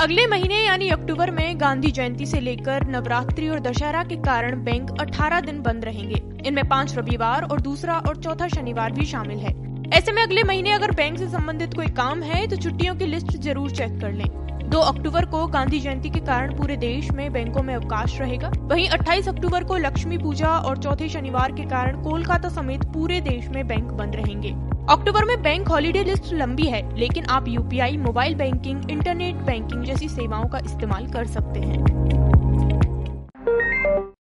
अगले महीने यानी अक्टूबर में गांधी जयंती से लेकर नवरात्रि और दशहरा के कारण बैंक 18 दिन बंद रहेंगे। इनमें पाँच रविवार और दूसरा और चौथा शनिवार भी शामिल है। ऐसे में अगले महीने अगर बैंक से संबंधित कोई काम है तो छुट्टियों की लिस्ट ज़रूर चेक कर लें। दो अक्टूबर को गांधी जयंती के कारण पूरे देश में बैंकों में अवकाश रहेगा। वहीं 28 अक्टूबर को लक्ष्मी पूजा और चौथे शनिवार के कारण कोलकाता समेत पूरे देश में बैंक बंद रहेंगे। अक्टूबर में बैंक हॉलीडे लिस्ट लंबी है, लेकिन आप UPI, mobile banking, internet banking जैसी सेवाओं का इस्तेमाल कर सकते हैं।